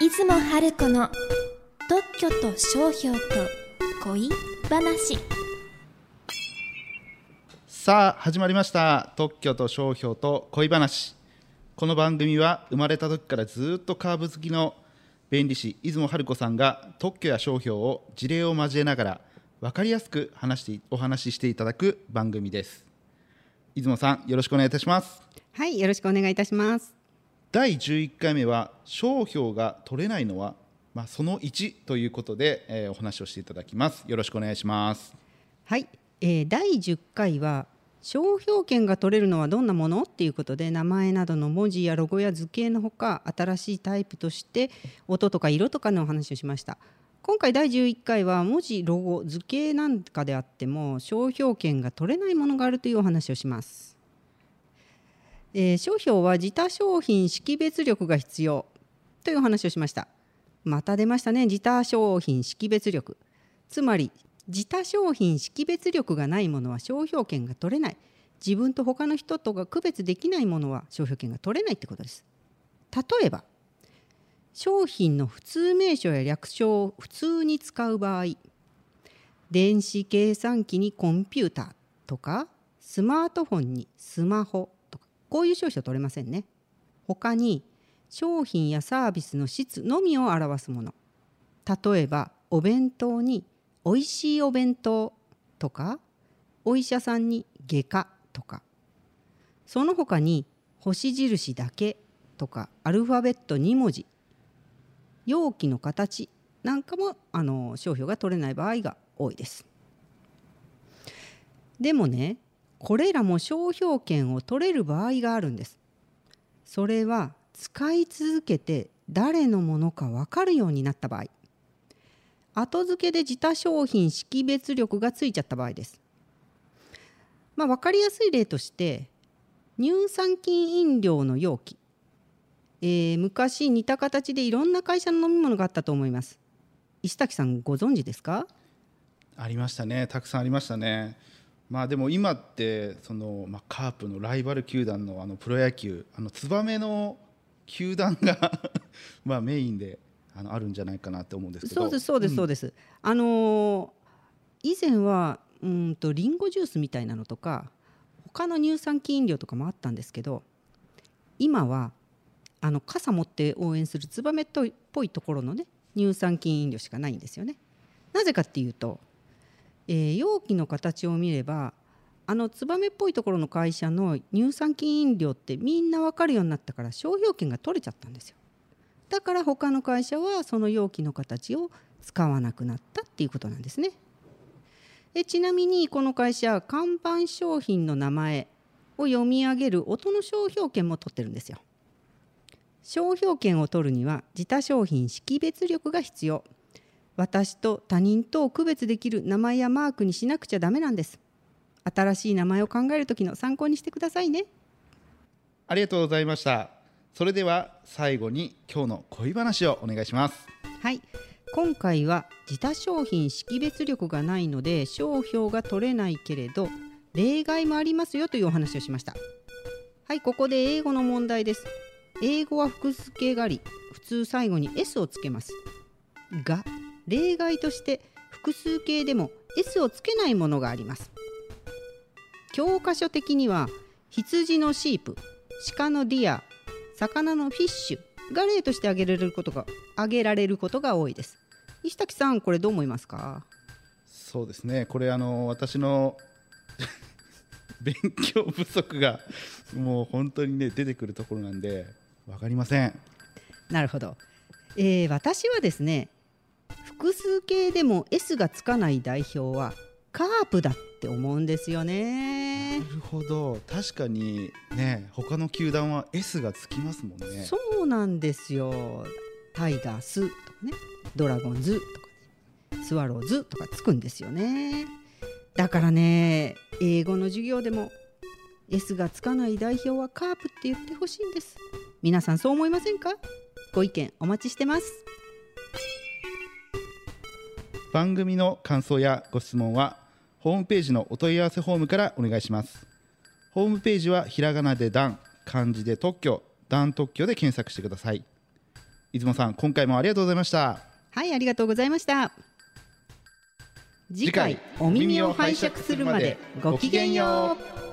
出雲春子の特許と商標と恋話。さあ始まりました。特許と商標と恋話。この番組は生まれた時からずっとカーブ好きの弁理士出雲春子さんが特許や商標を事例を交えながら分かりやすく話してお話ししていただく番組です。出雲さんよろしくお願いいたします。はい、よろしくお願いいたします。第11回目は商標が取れないのは、まあ、その1ということで、えーお話をしていただきます。よろしくお願いします。はい、えー第10回は商標権が取れるのはどんなものっていうことで名前などの文字やロゴや図形のほか新しいタイプとして音とか色とかのお話をしました。今回第11回は文字ロゴ図形なんかであっても商標権が取れないものがあるというお話をします。えー商標は自他商品識別力が必要。という話をしました。また出ましたね。自他商品識別力。つまり自他商品識別力がないものは商標権が取れない。自分と他の人とが区別できないものは商標権が取れないってことです。例えば商品の普通名称や略称を普通に使う場合電子計算機にコンピューターとかスマートフォンにスマホこういう商標取れませんね。他に商品やサービスの質のみを表すもの。例えばお弁当においしいお弁当とかお医者さんに外科とか。その他に星印だけとかアルファベット2文字。容器の形なんかもあの商標が取れない場合が多いです。でもねこれらも商標権を取れる場合があるんです。それは使い続けて誰のものか分かるようになった場合後付けで自他商品識別力がついちゃった場合です。まあ、分かりやすい例として乳酸菌飲料の容器、えー昔似た形でいろんな会社の飲み物があったと思います。石崎さんご存知ですか？ありましたねたくさんありましたねまあでも今ってその、まあ、カープのライバル球団のあのプロ野球あのツバメの球団が まあメインであのあるんじゃないかなって思うんですけど。そうですそうですそうです、あのー以前はうんとリンゴジュースみたいなのとか他の乳酸菌飲料とかもあったんですけど今はあの傘持って応援するツバメっぽいところのね乳酸菌飲料しかないんですよね。なぜかっていうと、えー容器の形を見ればあのツバメっぽいところの会社の乳酸菌飲料ってみんな分かるようになったから商標権が取れちゃったんですよだから他の会社はその容器の形を使わなくなったっていうことなんですね。でちなみにこの会社看板商品の名前を読み上げる音の商標権も取ってるんですよ。商標権を取るには自他商品識別力が必要。私と他人とを区別できる名前やマークにしなくちゃダメなんです。新しい名前を考える時の参考にしてくださいね。ありがとうございました。それでは最後に今日の恋話をお願いします。はい。今回は自他商品識別力がないので商標が取れないけれど例外もありますよというお話をしました。はいここで英語の問題です。英語は複数形があり普通最後に S をつけます。が例外として複数形でも S をつけないものがあります。教科書的には羊の sheep 鹿の deer 魚の fish が例として挙げられることが挙げられることが多いです。石滝さんこれどう思いますか？そうですね。これあの私の 勉強不足がもう本当にね出てくるところなんでわかりません。なるほど、えー私はですね複数形でも S がつかない代表はカープだって思うんですよね。なるほど。確かにね他の球団は S がつきますもんね。そうなんですよ。タイガースとかねドラゴンズとかねスワローズとかつくんですよね。だからね英語の授業でも S がつかない代表はカープって言ってほしいんです。皆さんそう思いませんか？ご意見お待ちしてます番組の感想やご質問はホームページのお問い合わせフォームからお願いします。ホームページはひらがなで段漢字で特許段特許で検索してください。出雲さん今回もありがとうございました。はいありがとうございました。次回お耳を拝借するまでごきげんよう。